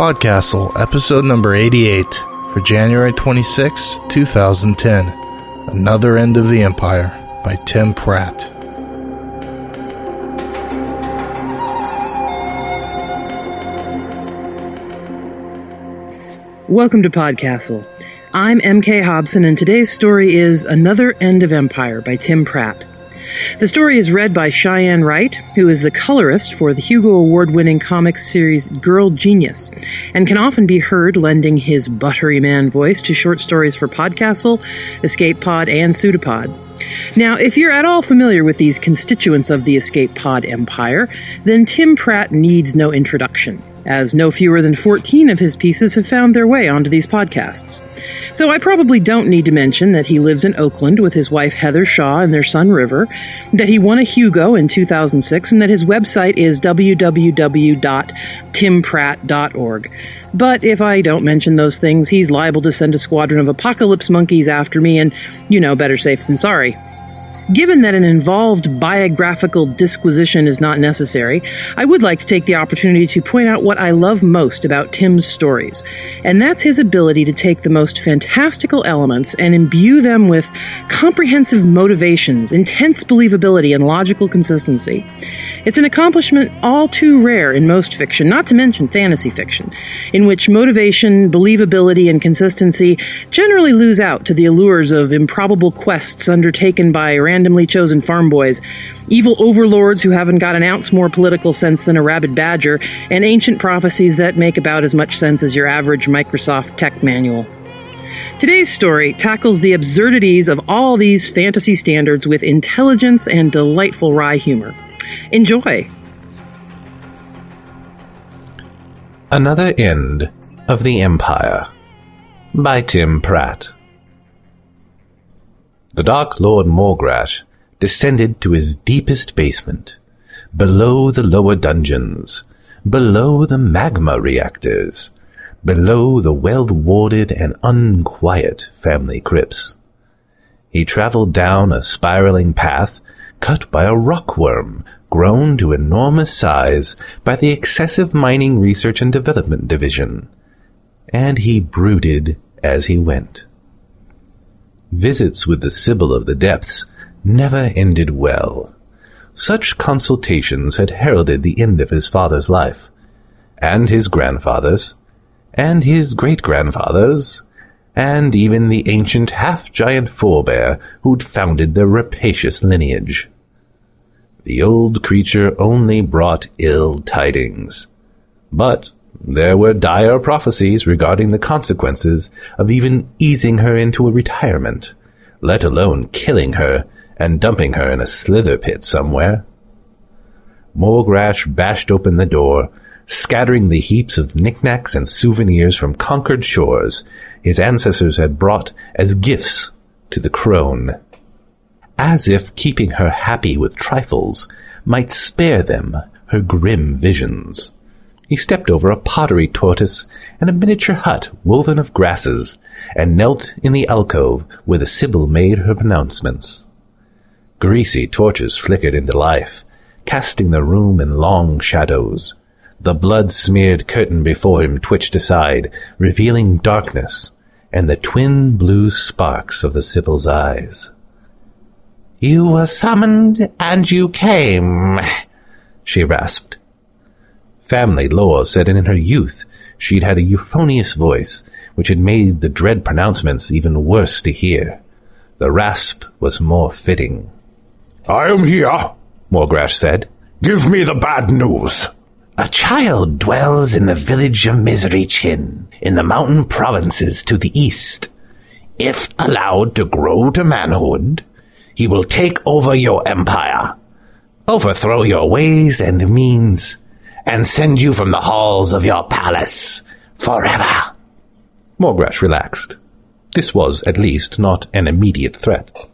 Podcastle, episode number 88, for January 26, 2010. Another End of the Empire by Tim Pratt. Welcome to Podcastle. I'm MK Hobson, and today's story is Another End of Empire by Tim Pratt. The story is read by Cheyenne Wright, who is the colorist for the Hugo Award winning comics series Girl Genius, and can often be heard lending his buttery man voice to short stories for Podcastle, Escape Pod, and Pseudopod. Now, if you're at all familiar with these constituents of the Escape Pod empire, then Tim Pratt needs no introduction as no fewer than 14 of his pieces have found their way onto these podcasts. So I probably don't need to mention that he lives in Oakland with his wife Heather Shaw and their son River, that he won a Hugo in 2006, and that his website is www.timpratt.org. But if I don't mention those things, he's liable to send a squadron of apocalypse monkeys after me, and you know, better safe than sorry. Given that an involved biographical disquisition is not necessary, I would like to take the opportunity to point out what I love most about Tim's stories, and that's his ability to take the most fantastical elements and imbue them with comprehensive motivations, intense believability, and logical consistency. It's an accomplishment all too rare in most fiction, not to mention fantasy fiction, in which motivation, believability, and consistency generally lose out to the allures of improbable quests undertaken by randomly chosen farm boys, evil overlords who haven't got an ounce more political sense than a rabid badger, and ancient prophecies that make about as much sense as your average Microsoft tech manual. Today's story tackles the absurdities of all these fantasy standards with intelligence and delightful wry humor. Enjoy! Another End of the Empire by Tim Pratt. The Dark Lord Morgrash descended to his deepest basement, below the lower dungeons, below the magma reactors, below the well-warded and unquiet family crypts. He traveled down a spiraling path cut by a rockworm grown to enormous size by the excessive mining research and development division, and he brooded as he went. Visits with the Sibyl of the Depths never ended well. Such consultations had heralded the end of his father's life, and his grandfather's, and his great-grandfather's, and even the ancient half-giant forebear who'd founded their rapacious lineage. The old creature only brought ill tidings. But there were dire prophecies regarding the consequences of even easing her into a retirement, let alone killing her and dumping her in a slither pit somewhere. Morgrash bashed open the door, scattering the heaps of knickknacks and souvenirs from conquered shores his ancestors had brought as gifts to the crone. As if keeping her happy with trifles might spare them her grim visions. He stepped over a pottery tortoise and a miniature hut woven of grasses, and knelt in the alcove where the Sibyl made her pronouncements. Greasy torches flickered into life, casting the room in long shadows. The blood-smeared curtain before him twitched aside, revealing darkness and the twin blue sparks of the Sibyl's eyes. You were summoned, and you came, she rasped. Family lore said that in her youth she'd had a euphonious voice, which had made the dread pronouncements even worse to hear. The rasp was more fitting. I am here, Morgrash said. Give me the bad news. A child dwells in the village of Misery Chin, in the mountain provinces to the east. If allowed to grow to manhood, he will take over your empire, overthrow your ways and means, and send you from the halls of your palace forever. Morgrash relaxed. This was, at least, not an immediate threat.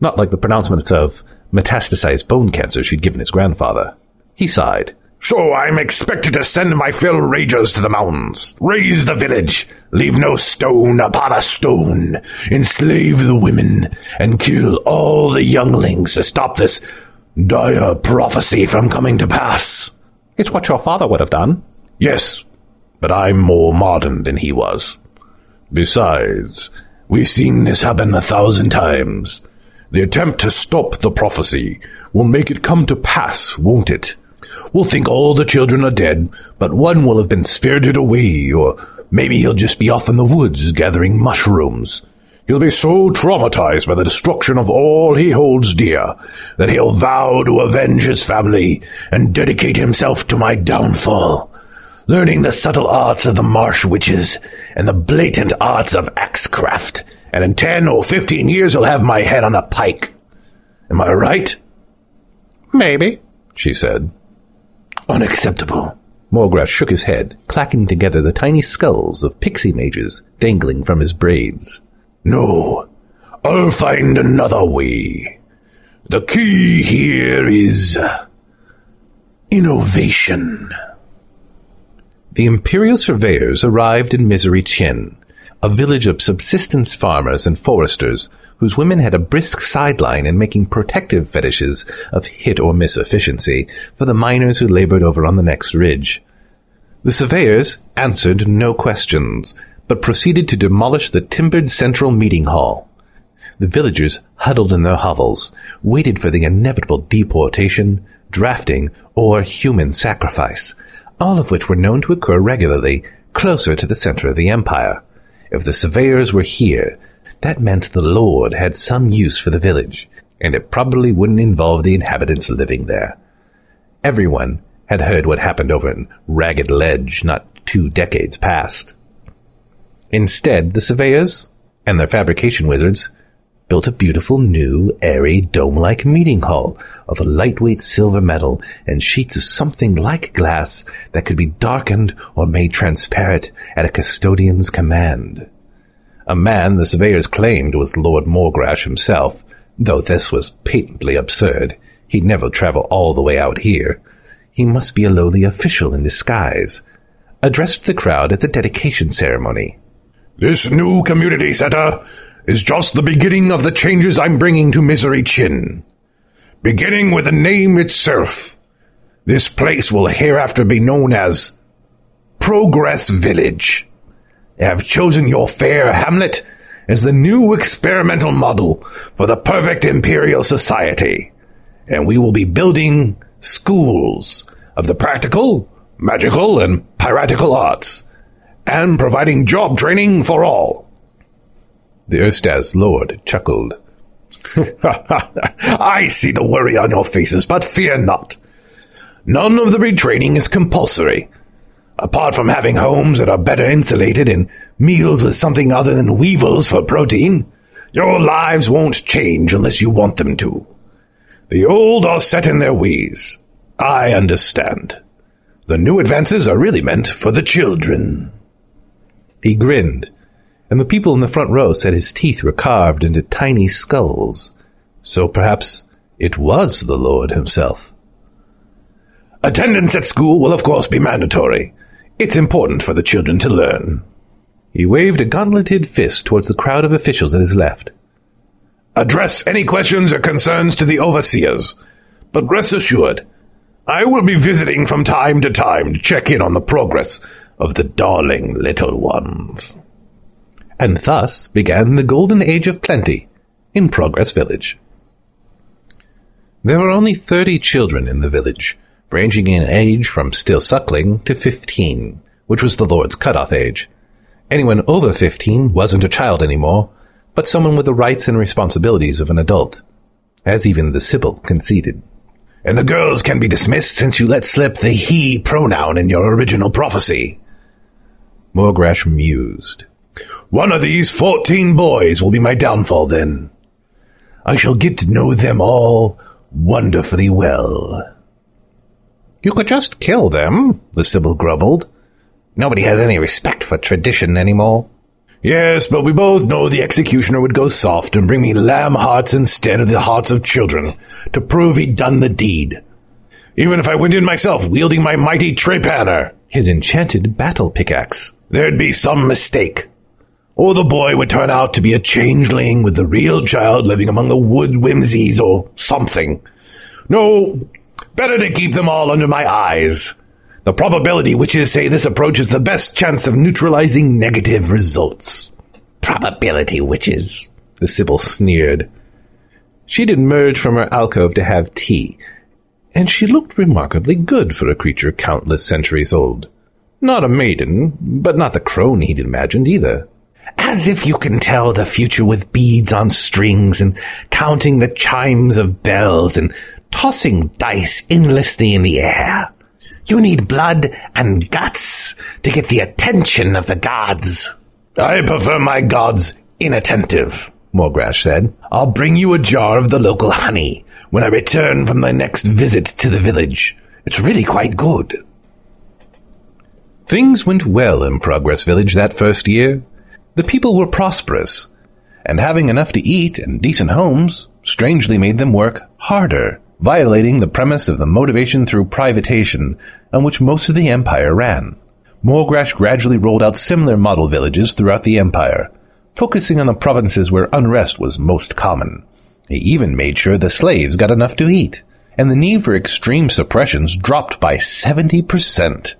Not like the pronouncements of metastasized bone cancer she'd given his grandfather. He sighed. So I'm expected to send my fill ragers to the mountains, raze the village, leave no stone upon a stone, enslave the women, and kill all the younglings to stop this dire prophecy from coming to pass. It's what your father would have done. Yes, but I'm more modern than he was. Besides, we've seen this happen a thousand times. The attempt to stop the prophecy will make it come to pass, won't it? We'll think all the children are dead, but one will have been spirited away, or maybe he'll just be off in the woods gathering mushrooms. He'll be so traumatized by the destruction of all he holds dear that he'll vow to avenge his family and dedicate himself to my downfall learning the subtle arts of the marsh witches and the blatant arts of axecraft, and in ten or fifteen years he'll have my head on a pike. Am I right? Maybe, she said. Unacceptable. Morgrash shook his head, clacking together the tiny skulls of pixie mages dangling from his braids. No, I'll find another way. The key here is innovation. The Imperial surveyors arrived in Misery Chin, a village of subsistence farmers and foresters whose women had a brisk sideline in making protective fetishes of hit or miss efficiency for the miners who labored over on the next ridge. The surveyors answered no questions, but proceeded to demolish the timbered central meeting hall. The villagers huddled in their hovels, waited for the inevitable deportation, drafting, or human sacrifice, all of which were known to occur regularly closer to the center of the empire. If the surveyors were here, that meant the Lord had some use for the village, and it probably wouldn't involve the inhabitants living there. Everyone had heard what happened over in Ragged Ledge not two decades past. Instead, the surveyors and their fabrication wizards built a beautiful new, airy, dome-like meeting hall of a lightweight silver metal and sheets of something like glass that could be darkened or made transparent at a custodian's command. A man the surveyors claimed was Lord Morgrash himself, though this was patently absurd. He'd never travel all the way out here. He must be a lowly official in disguise. Addressed the crowd at the dedication ceremony. This new community center is just the beginning of the changes I'm bringing to Misery Chin. Beginning with the name itself. This place will hereafter be known as Progress Village. Have chosen your fair hamlet as the new experimental model for the perfect imperial society, and we will be building schools of the practical, magical, and piratical arts, and providing job training for all. The Erstaz Lord chuckled. I see the worry on your faces, but fear not. None of the retraining is compulsory. Apart from having homes that are better insulated and meals with something other than weevils for protein, your lives won't change unless you want them to. The old are set in their ways. I understand. The new advances are really meant for the children. He grinned and the people in the front row said his teeth were carved into tiny skulls. So perhaps it was the Lord himself. Attendance at school will of course be mandatory. It's important for the children to learn. He waved a gauntleted fist towards the crowd of officials at his left. Address any questions or concerns to the overseers, but rest assured, I will be visiting from time to time to check in on the progress of the darling little ones and thus began the golden age of plenty in Progress Village. There were only thirty children in the village, ranging in age from still suckling to fifteen, which was the Lord's cutoff age. Anyone over fifteen wasn't a child anymore, but someone with the rights and responsibilities of an adult, as even the Sibyl conceded. And the girls can be dismissed since you let slip the he pronoun in your original prophecy. Morgrash mused. One of these fourteen boys will be my downfall then. I shall get to know them all wonderfully well. You could just kill them, the Sibyl grumbled. Nobody has any respect for tradition anymore. Yes, but we both know the executioner would go soft and bring me lamb hearts instead of the hearts of children to prove he'd done the deed. Even if I went in myself wielding my mighty trepanner, his enchanted battle pickaxe, there'd be some mistake. Or the boy would turn out to be a changeling with the real child living among the wood whimsies or something. No, better to keep them all under my eyes. The probability witches say this approach is the best chance of neutralizing negative results. Probability witches, the Sibyl sneered. She'd emerged from her alcove to have tea, and she looked remarkably good for a creature countless centuries old. Not a maiden, but not the crone he'd imagined either. As if you can tell the future with beads on strings and counting the chimes of bells and tossing dice endlessly in the air. You need blood and guts to get the attention of the gods. I prefer my gods inattentive, Morgrash said. I'll bring you a jar of the local honey when I return from my next visit to the village. It's really quite good. Things went well in Progress Village that first year. The people were prosperous, and having enough to eat and decent homes strangely made them work harder, violating the premise of the motivation through privatation on which most of the empire ran. Morgrash gradually rolled out similar model villages throughout the empire, focusing on the provinces where unrest was most common. He even made sure the slaves got enough to eat, and the need for extreme suppressions dropped by 70%.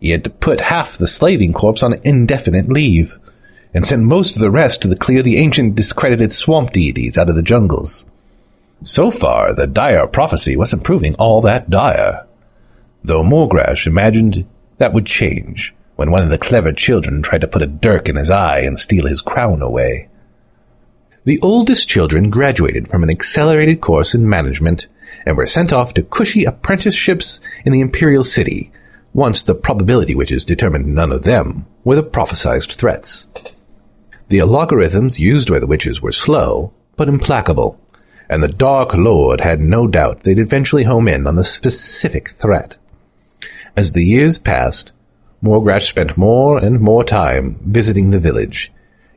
He had to put half the slaving corps on indefinite leave, and sent most of the rest to clear the ancient discredited swamp deities out of the jungles. So far, the dire prophecy wasn't proving all that dire, though Morgrash imagined that would change when one of the clever children tried to put a dirk in his eye and steal his crown away. The oldest children graduated from an accelerated course in management and were sent off to cushy apprenticeships in the imperial city, once the probability witches determined none of them were the prophesied threats. The algorithms used by the witches were slow, but implacable, and the Dark Lord had no doubt they'd eventually home in on the specific threat. As the years passed, Morgrash spent more and more time visiting the village,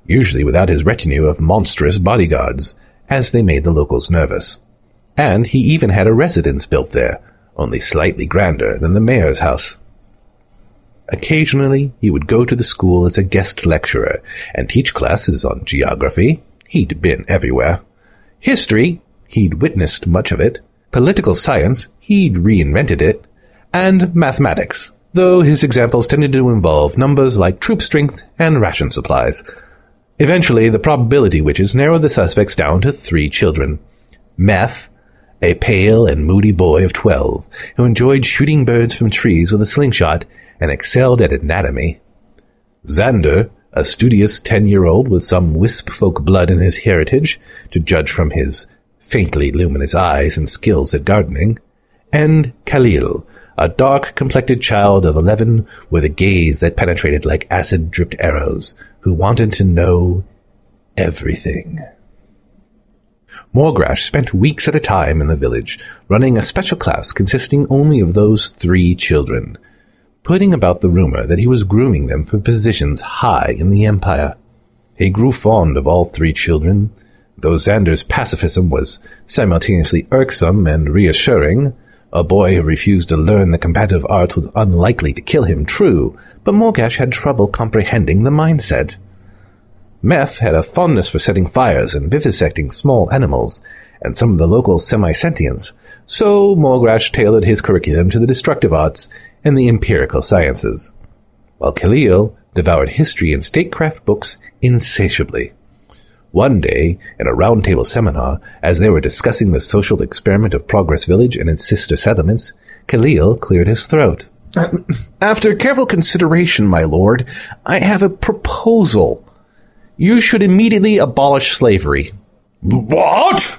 usually without his retinue of monstrous bodyguards, as they made the locals nervous. And he even had a residence built there, only slightly grander than the mayor's house. Occasionally, he would go to the school as a guest lecturer and teach classes on geography. He'd been everywhere. History, he'd witnessed much of it. Political science, he'd reinvented it. And mathematics, though his examples tended to involve numbers like troop strength and ration supplies. Eventually, the probability witches narrowed the suspects down to three children. Meph, a pale and moody boy of twelve, who enjoyed shooting birds from trees with a slingshot and excelled at anatomy. Xander, a studious ten-year-old with some wisp folk blood in his heritage, to judge from his faintly luminous eyes and skills at gardening. And Khalil, a dark-complected child of eleven with a gaze that penetrated like acid-dripped arrows, who wanted to know everything. Morgrash spent weeks at a time in the village, running a special class consisting only of those three children, putting about the rumor that he was grooming them for positions high in the Empire. He grew fond of all three children, though Xander's pacifism was simultaneously irksome and reassuring. A boy who refused to learn the combative arts was unlikely to kill him, true, but Morgrash had trouble comprehending the mindset. Meph had a fondness for setting fires and vivisecting small animals, and some of the local semi-sentients, so Morgrash tailored his curriculum to the destructive arts and the empirical sciences, while Khalil devoured history and statecraft books insatiably. One day, in a roundtable seminar, as they were discussing the social experiment of Progress Village and its sister settlements, Khalil cleared his throat. After careful consideration, my lord, I have a proposal. You should immediately abolish slavery. What?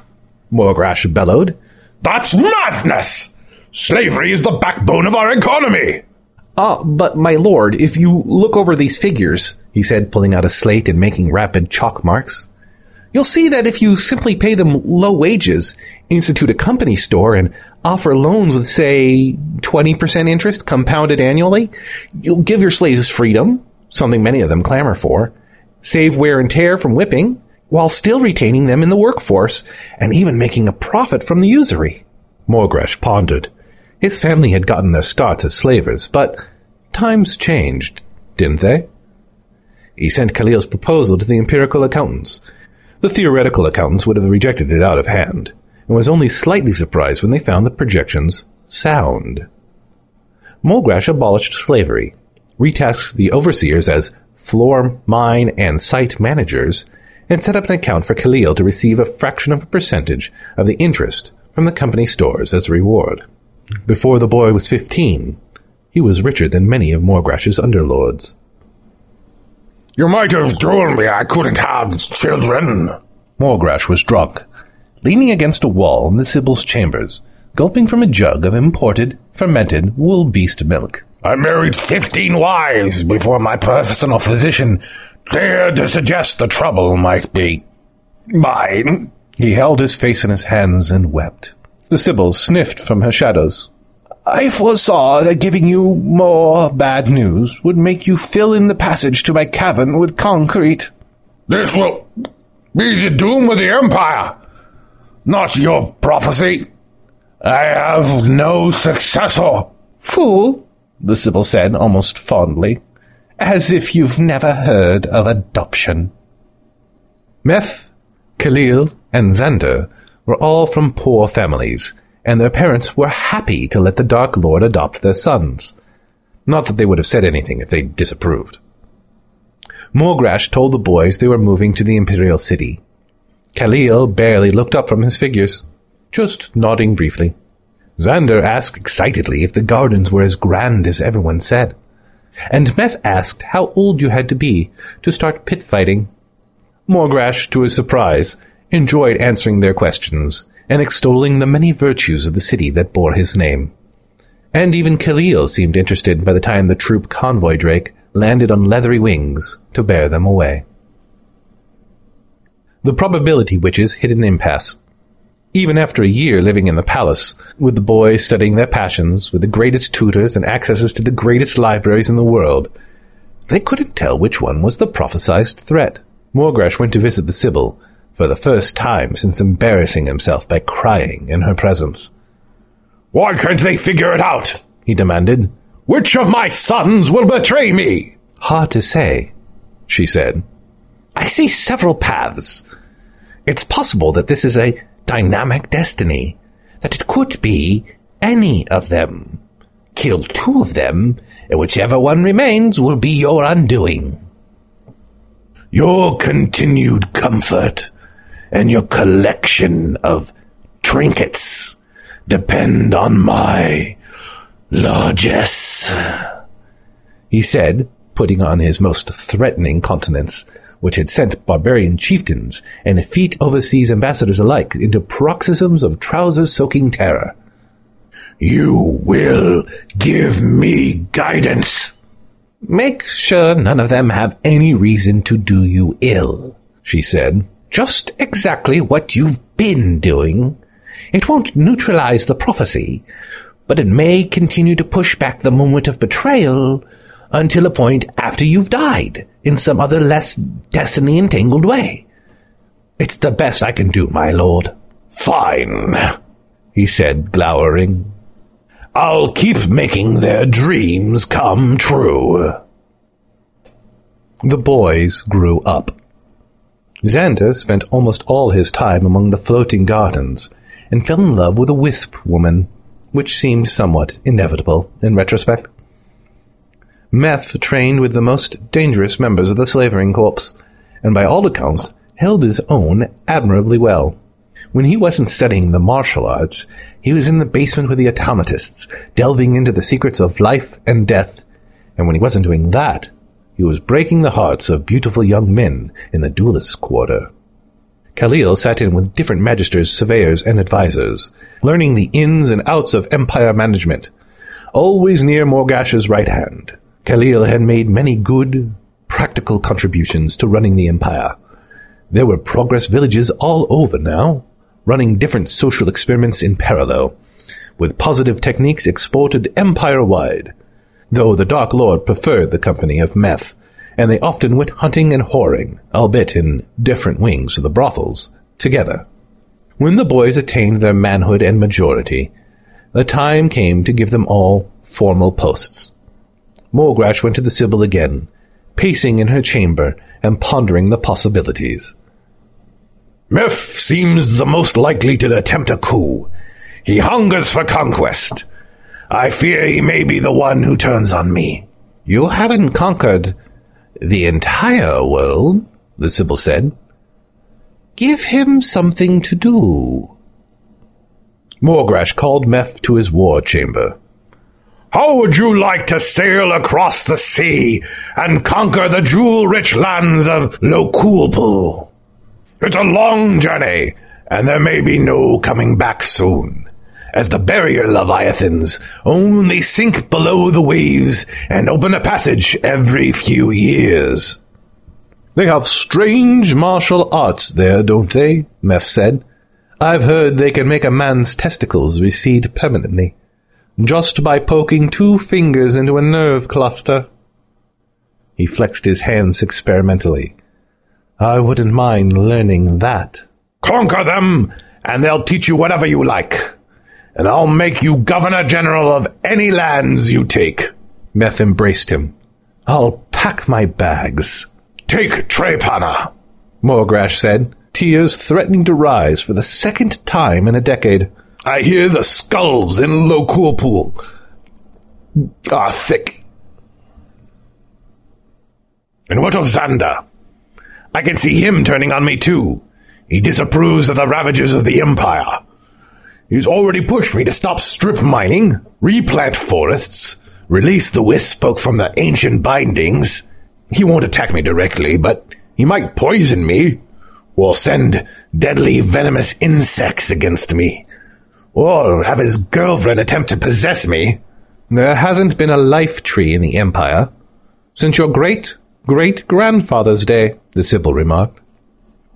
Morgrash bellowed. That's madness! Slavery is the backbone of our economy. Ah, but my lord, if you look over these figures, he said, pulling out a slate and making rapid chalk marks, you'll see that if you simply pay them low wages, institute a company store, and offer loans with, say, 20% interest compounded annually, you'll give your slaves freedom, something many of them clamor for, save wear and tear from whipping, while still retaining them in the workforce, and even making a profit from the usury. Morgrash pondered. His family had gotten their start as slavers, but times changed, didn't they? He sent Khalil's proposal to the empirical accountants. The theoretical accountants would have rejected it out of hand, and was only slightly surprised when they found the projections sound. Morgrash abolished slavery, retasked the overseers as floor, mine, and site managers, and set up an account for Khalil to receive a fraction of a percentage of the interest from the company stores as a reward. Before the boy was fifteen, he was richer than many of Morgrash's underlords. You might have told me I couldn't have children. Morgrash was drunk, leaning against a wall in the Sibyl's chambers, gulping from a jug of imported, fermented wool beast milk. I married fifteen wives before my personal physician dared to suggest the trouble might be mine. He held his face in his hands and wept. The Sibyl sniffed from her shadows. I foresaw that giving you more bad news would make you fill in the passage to my cavern with concrete. This will be the doom of the Empire, not your prophecy. I have no successor. Fool, the Sibyl said almost fondly, as if you've never heard of adoption. Meph, Khalil, and Xander were all from poor families, and their parents were happy to let the Dark Lord adopt their sons. Not that they would have said anything if they disapproved. Morgrash told the boys they were moving to the Imperial City. Khalil barely looked up from his figures, just nodding briefly. Xander asked excitedly if the gardens were as grand as everyone said. And Meph asked how old you had to be to start pit fighting. Morgrash, to his surprise, enjoyed answering their questions and extolling the many virtues of the city that bore his name. And even Khalil seemed interested by the time the troop convoy drake landed on leathery wings to bear them away. The probability witches hit an impasse. Even after a year living in the palace, with the boys studying their passions, with the greatest tutors and accesses to the greatest libraries in the world, they couldn't tell which one was the prophesied threat. Morgrash went to visit the Sibyl, for the first time since embarrassing himself by crying in her presence. Why can't they figure it out? he demanded. Which of my sons will betray me? Hard to say, she said. I see several paths. It's possible that this is a dynamic destiny, that it could be any of them. Kill two of them, and whichever one remains will be your undoing. Your continued comfort and your collection of trinkets depend on my largesse, he said, putting on his most threatening countenance, which had sent barbarian chieftains and effete overseas ambassadors alike into paroxysms of trouser-soaking terror. You will give me guidance. Make sure none of them have any reason to do you ill, she said. Just exactly what you've been doing. It won't neutralize the prophecy, but it may continue to push back the moment of betrayal until a point after you've died in some other less destiny entangled way. It's the best I can do, my lord. Fine, he said, glowering. I'll keep making their dreams come true. The boys grew up. Xander spent almost all his time among the floating gardens and fell in love with a wisp woman, which seemed somewhat inevitable in retrospect. Meph trained with the most dangerous members of the slavering corps, and by all accounts held his own admirably well. When he wasn't studying the martial arts, he was in the basement with the automatists, delving into the secrets of life and death, and when he wasn't doing that, he was breaking the hearts of beautiful young men in the duelist's quarter. Khalil sat in with different magisters, surveyors, and advisers, learning the ins and outs of empire management. Always near Morgrash's right hand, Khalil had made many good, practical contributions to running the empire. There were progress villages all over now, running different social experiments in parallel, with positive techniques exported empire-wide, though the Dark Lord preferred the company of Meph, and they often went hunting and whoring, albeit in different wings of the brothels, together. When the boys attained their manhood and majority, the time came to give them all formal posts. Morgrash went to the Sibyl again, pacing in her chamber and pondering the possibilities. Meph seems the most likely to attempt a coup. He hungers for conquest. I fear he may be the one who turns on me. You haven't conquered the entire world, the Sibyl said. Give him something to do. Morgrash called Meph to his war chamber. How would you like to sail across the sea and conquer the jewel-rich lands of Lokulpul? It's a long journey, and there may be no coming back soon, as the barrier leviathans only sink below the waves and open a passage every few years. They have strange martial arts there, don't they? Meph said. I've heard they can make a man's testicles recede permanently, just by poking two fingers into a nerve cluster. He flexed his hands experimentally. I wouldn't mind learning that. Conquer them, and they'll teach you whatever you like. And I'll make you Governor General of any lands you take. Meph embraced him. I'll pack my bags. Take Trepanner, Morgrash said, tears threatening to rise for the second time in a decade. I hear the skulls in Lokulpul are thick. And what of Xander? I can see him turning on me too. He disapproves of the ravages of the Empire. He's already pushed me to stop strip mining, replant forests, release the wisp from the ancient bindings. He won't attack me directly, but he might poison me, or send deadly venomous insects against me, or have his girlfriend attempt to possess me. There hasn't been a life tree in the Empire since your great great grandfather's day, the Sibyl remarked.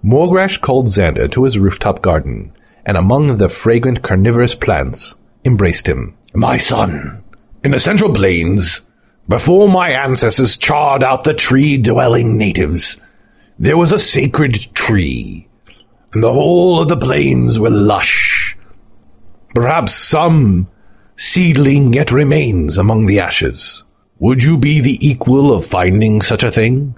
Morgrash called Xander to his rooftop garden, and among the fragrant carnivorous plants, embraced him. My son, in the Central Plains, before my ancestors charred out the tree-dwelling natives, there was a sacred tree, and the whole of the plains were lush. Perhaps some seedling yet remains among the ashes. Would you be the equal of finding such a thing,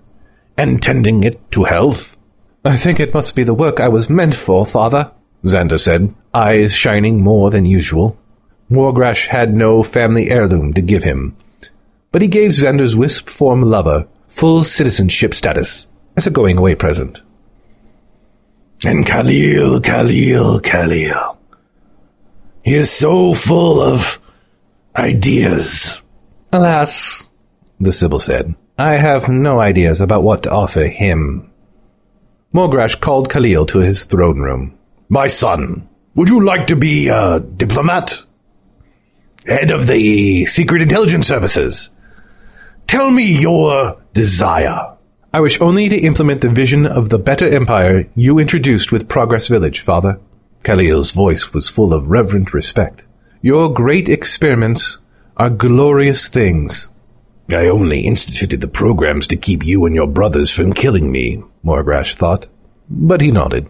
and tending it to health? I think it must be the work I was meant for, father, Xander said, eyes shining more than usual. Morgrash had no family heirloom to give him, but he gave Xander's wisp form lover full citizenship status as a going away present. And Khalil, Khalil, Khalil. He is so full of ideas. Alas, the Sibyl said, I have no ideas about what to offer him. Morgrash called Khalil to his throne room. My son, would you like to be a diplomat? Head of the Secret Intelligence Services? Tell me your desire. I wish only to implement the vision of the better empire you introduced with Progress Village, father. Khalil's voice was full of reverent respect. Your great experiments are glorious things. I only instituted the programs to keep you and your brothers from killing me, Morgrash thought. But he nodded.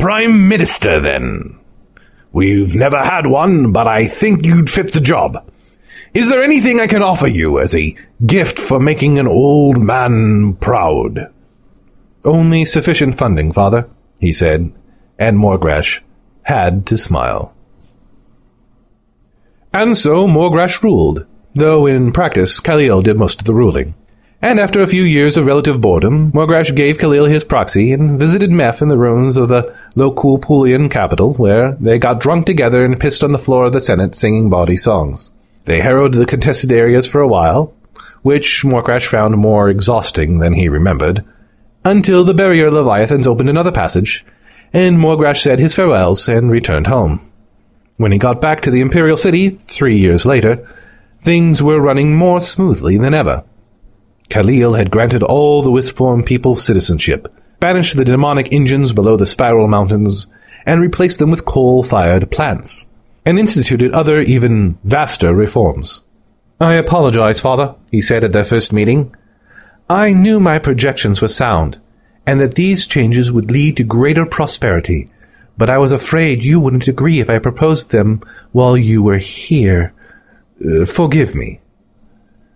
Prime Minister, then. We've never had one, but I think you'd fit the job. Is there anything I can offer you as a gift for making an old man proud? Only sufficient funding, father, he said, and Morgrash had to smile. And so Morgrash ruled, though in practice Khalil did most of the ruling. And after a few years of relative boredom, Morgrash gave Khalil his proxy and visited Meph in the ruins of the Lokulpulian capital, where they got drunk together and pissed on the floor of the Senate singing bawdy songs. They harrowed the contested areas for a while, which Morgrash found more exhausting than he remembered, until the barrier Leviathans opened another passage, and Morgrash said his farewells and returned home. When he got back to the Imperial City, three years later, things were running more smoothly than ever. Khalil had granted all the Wispform people citizenship, banished the demonic engines below the Spiral Mountains, and replaced them with coal-fired plants, and instituted other, even vaster reforms. I apologize, father, he said at their first meeting. I knew my projections were sound, and that these changes would lead to greater prosperity, but I was afraid you wouldn't agree if I proposed them while you were here. Uh, forgive me.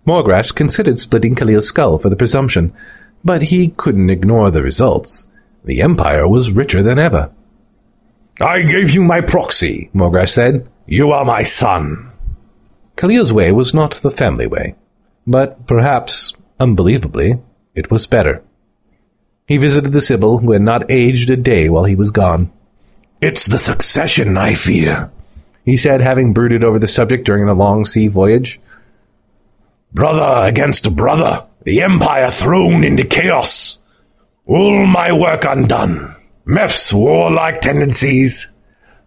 Morgrash considered splitting Khalil's skull for the presumption, but he couldn't ignore the results. The Empire was richer than ever. I gave you my proxy, Morgrash said. You are my son. Khalil's way was not the family way, but perhaps, unbelievably, it was better. He visited the Sibyl, who had not aged a day while he was gone. It's the succession I fear, he said, having brooded over the subject during the long sea voyage. Brother against brother, the Empire thrown into chaos. All my work undone. Meph's warlike tendencies.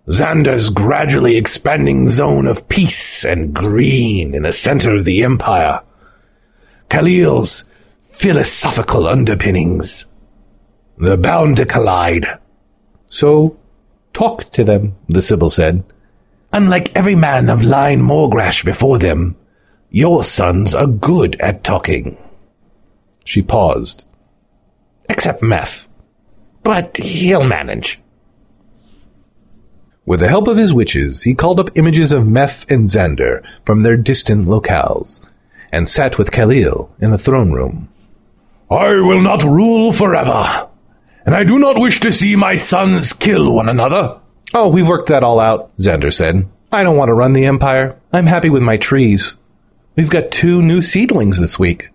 Xander's gradually expanding zone of peace and green in the center of the Empire. Khalil's philosophical underpinnings. They're bound to collide. So, talk to them, the Sibyl said. Unlike every man of line Morgrash before them, your sons are good at talking. She paused. Except Meph. But he'll manage. With the help of his witches, he called up images of Meph and Xander from their distant locales, and sat with Khalil in the throne room. I will not rule forever, and I do not wish to see my sons kill one another. Oh, we've worked that all out, Xander said. I don't want to run the Empire. I'm happy with my trees. We've got two new seedlings this week.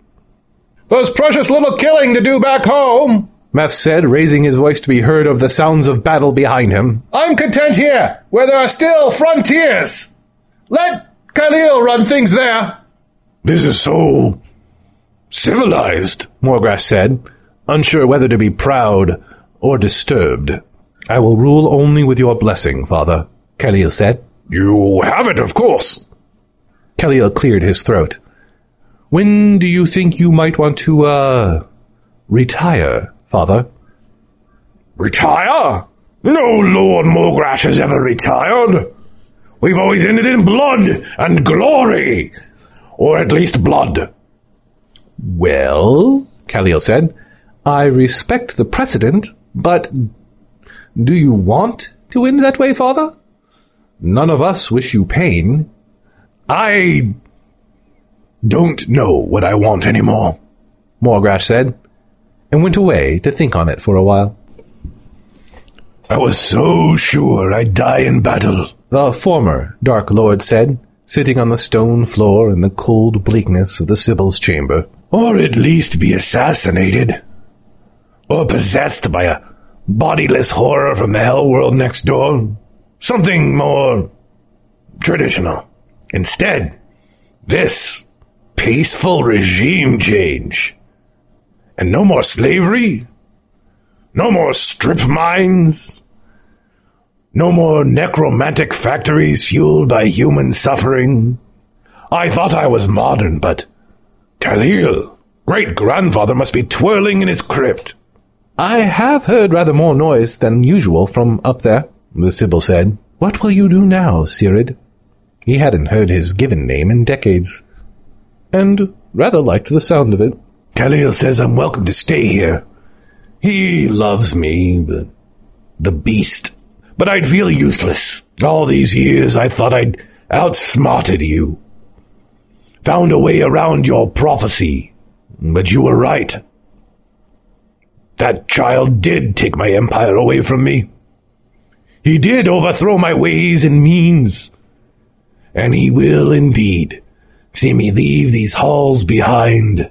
There's precious little killing to do back home, Meph said, raising his voice to be heard of the sounds of battle behind him. I'm content here, where there are still frontiers. Let Khalil run things there. This is so civilized, Morgrash said, unsure whether to be proud or disturbed. I will rule only with your blessing, father, Khalil said. You have it, of course. Khalil cleared his throat. When do you think you might want to, uh, retire, father? Retire? No Lord Morgrash has ever retired. We've always ended in blood and glory. Or at least blood. Well, Khalil said, I respect the precedent, but do you want to end that way, father? None of us wish you pain. I don't know what I want anymore, Morgrash said, and went away to think on it for a while. I was so sure I'd die in battle, the former Dark Lord said, sitting on the stone floor in the cold bleakness of the Sibyl's chamber. Or at least be assassinated. Or possessed by a bodiless horror from the hell world next door. Something more traditional. Instead, this peaceful regime change. And no more slavery. No more strip mines. No more necromantic factories fueled by human suffering. I thought I was modern, but Khalil, great grandfather, must be twirling in his crypt. I have heard rather more noise than usual from up there, the Sibyl said. What will you do now, Cirid? He hadn't heard his given name in decades, and rather liked the sound of it. Khalil says I'm welcome to stay here. He loves me, the, the beast. But I'd feel useless. All these years I thought I'd outsmarted you. Found a way around your prophecy. But you were right. That child did take my empire away from me. He did overthrow my ways and means. And he will indeed see me leave these halls behind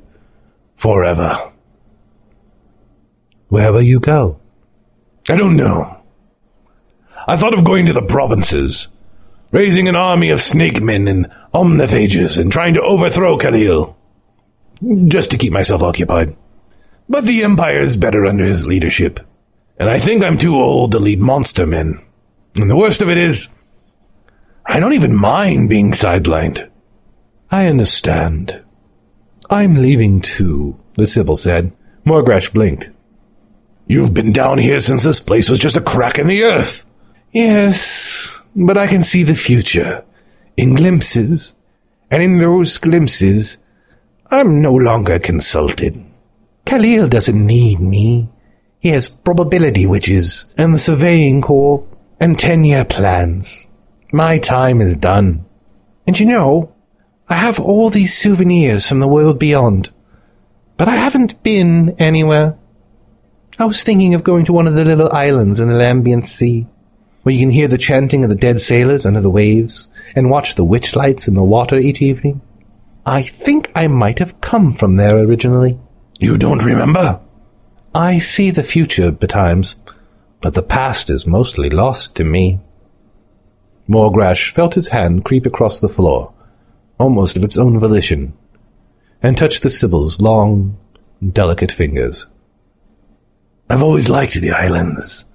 forever. Where will you go? I don't know. I thought of going to the provinces, raising an army of snake men and omniphages and trying to overthrow Khalil. Just to keep myself occupied. But the Empire is better under his leadership, and I think I'm too old to lead monster men. And the worst of it is, I don't even mind being sidelined. I understand. I'm leaving too, the Sibyl said. Morgrash blinked. You've been down here since this place was just a crack in the earth. Yes, but I can see the future. In glimpses. And in those glimpses, I'm no longer consulted. Khalil doesn't need me. He has probability witches and the surveying corps and ten-year plans. My time is done. And you know, I have all these souvenirs from the world beyond. But I haven't been anywhere. I was thinking of going to one of the little islands in the Lambient Sea. where you can hear the chanting of the dead sailors under the waves and watch the witch lights in the water each evening? I think I might have come from there originally. You don't remember? I see the future betimes, but the past is mostly lost to me. Morgrash felt his hand creep across the floor, almost of its own volition, and touched the Sibyl's long, delicate fingers. I've always liked the islands.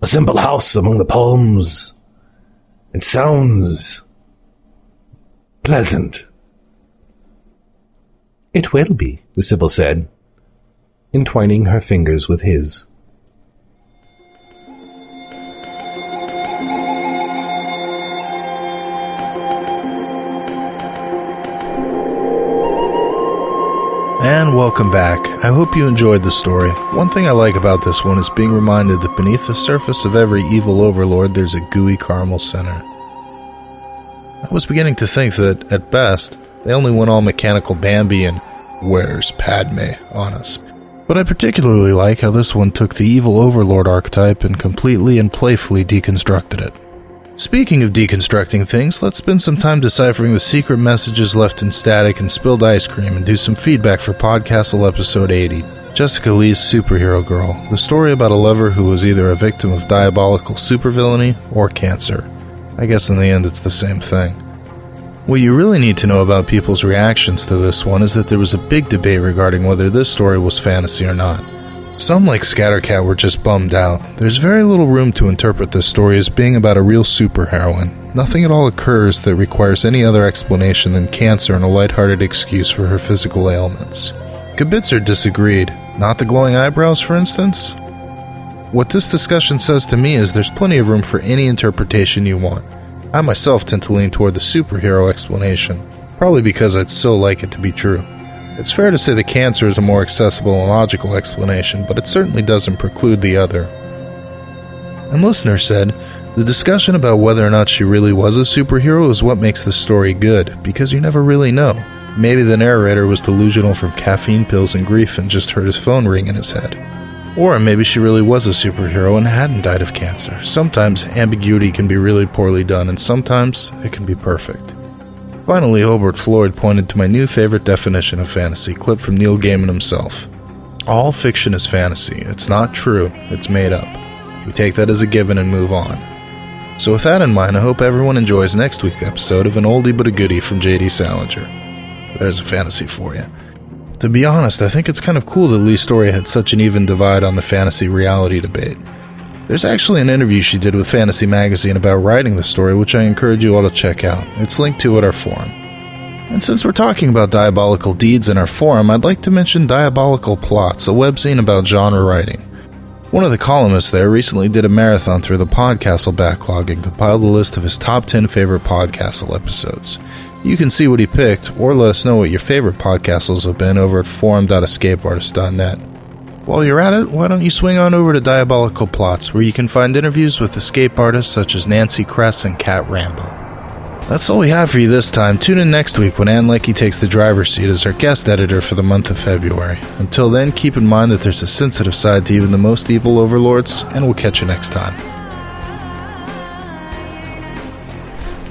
A simple house among the palms. It sounds pleasant. It will be, the Sibyl said, entwining her fingers with his. Welcome back. I hope you enjoyed the story. One thing I like about this one is being reminded that beneath the surface of every evil overlord there's a gooey caramel center. I was beginning to think that, at best, they only went all mechanical Bambi and Where's Padme on us. But I particularly like how this one took the evil overlord archetype and completely and playfully deconstructed it. Speaking of deconstructing things, let's spend some time deciphering the secret messages left in static and spilled ice cream and do some feedback for Podcastle episode 80. Jessica Lee's Superhero Girl, the story about a lover who was either a victim of diabolical supervillainy or cancer. I guess in the end it's the same thing. What you really need to know about people's reactions to this one is that there was a big debate regarding whether this story was fantasy or not. Some, like Scattercat, were just bummed out. There's very little room to interpret this story as being about a real superheroine. Nothing at all occurs that requires any other explanation than cancer and a lighthearted excuse for her physical ailments. Kibitzer disagreed. Not the glowing eyebrows, for instance? What this discussion says to me is there's plenty of room for any interpretation you want. I myself tend to lean toward the superhero explanation, probably because I'd so like it to be true. It's fair to say the cancer is a more accessible and logical explanation, but it certainly doesn't preclude the other. And listener said, the discussion about whether or not she really was a superhero is what makes the story good, because you never really know. Maybe the narrator was delusional from caffeine pills and grief and just heard his phone ring in his head. Or maybe she really was a superhero and hadn't died of cancer. Sometimes ambiguity can be really poorly done, and sometimes it can be perfect. Finally, Hobart Floyd pointed to my new favorite definition of fantasy, clip from Neil Gaiman himself. All fiction is fantasy. It's not true, it's made up. We take that as a given and move on. So, with that in mind, I hope everyone enjoys next week's episode of An Oldie But a Goodie from J.D. Salinger. There's a fantasy for you. To be honest, I think it's kind of cool that Lee's story had such an even divide on the fantasy reality debate. There's actually an interview she did with Fantasy Magazine about writing the story, which I encourage you all to check out. It's linked to at our forum. And since we're talking about diabolical deeds in our forum, I'd like to mention Diabolical Plots, a webzine about genre writing. One of the columnists there recently did a marathon through the Podcastle backlog and compiled a list of his top 10 favorite Podcastle episodes. You can see what he picked, or let us know what your favorite Podcastles have been over at forum.escapeartist.net. While you're at it, why don't you swing on over to Diabolical Plots, where you can find interviews with escape artists such as Nancy Kress and Cat Rambo. That's all we have for you this time. Tune in next week when Ann Leckie takes the driver's seat as our guest editor for the month of February. Until then, keep in mind that there's a sensitive side to even the most evil overlords, and we'll catch you next time.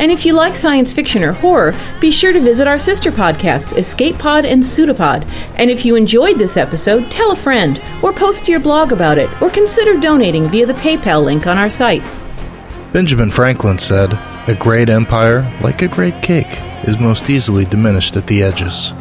And if you like science fiction or horror, be sure to visit our sister podcasts, Escape Pod and Pseudopod. And if you enjoyed this episode, tell a friend, or post to your blog about it, or consider donating via the PayPal link on our site. Benjamin Franklin said, A great empire, like a great cake, is most easily diminished at the edges.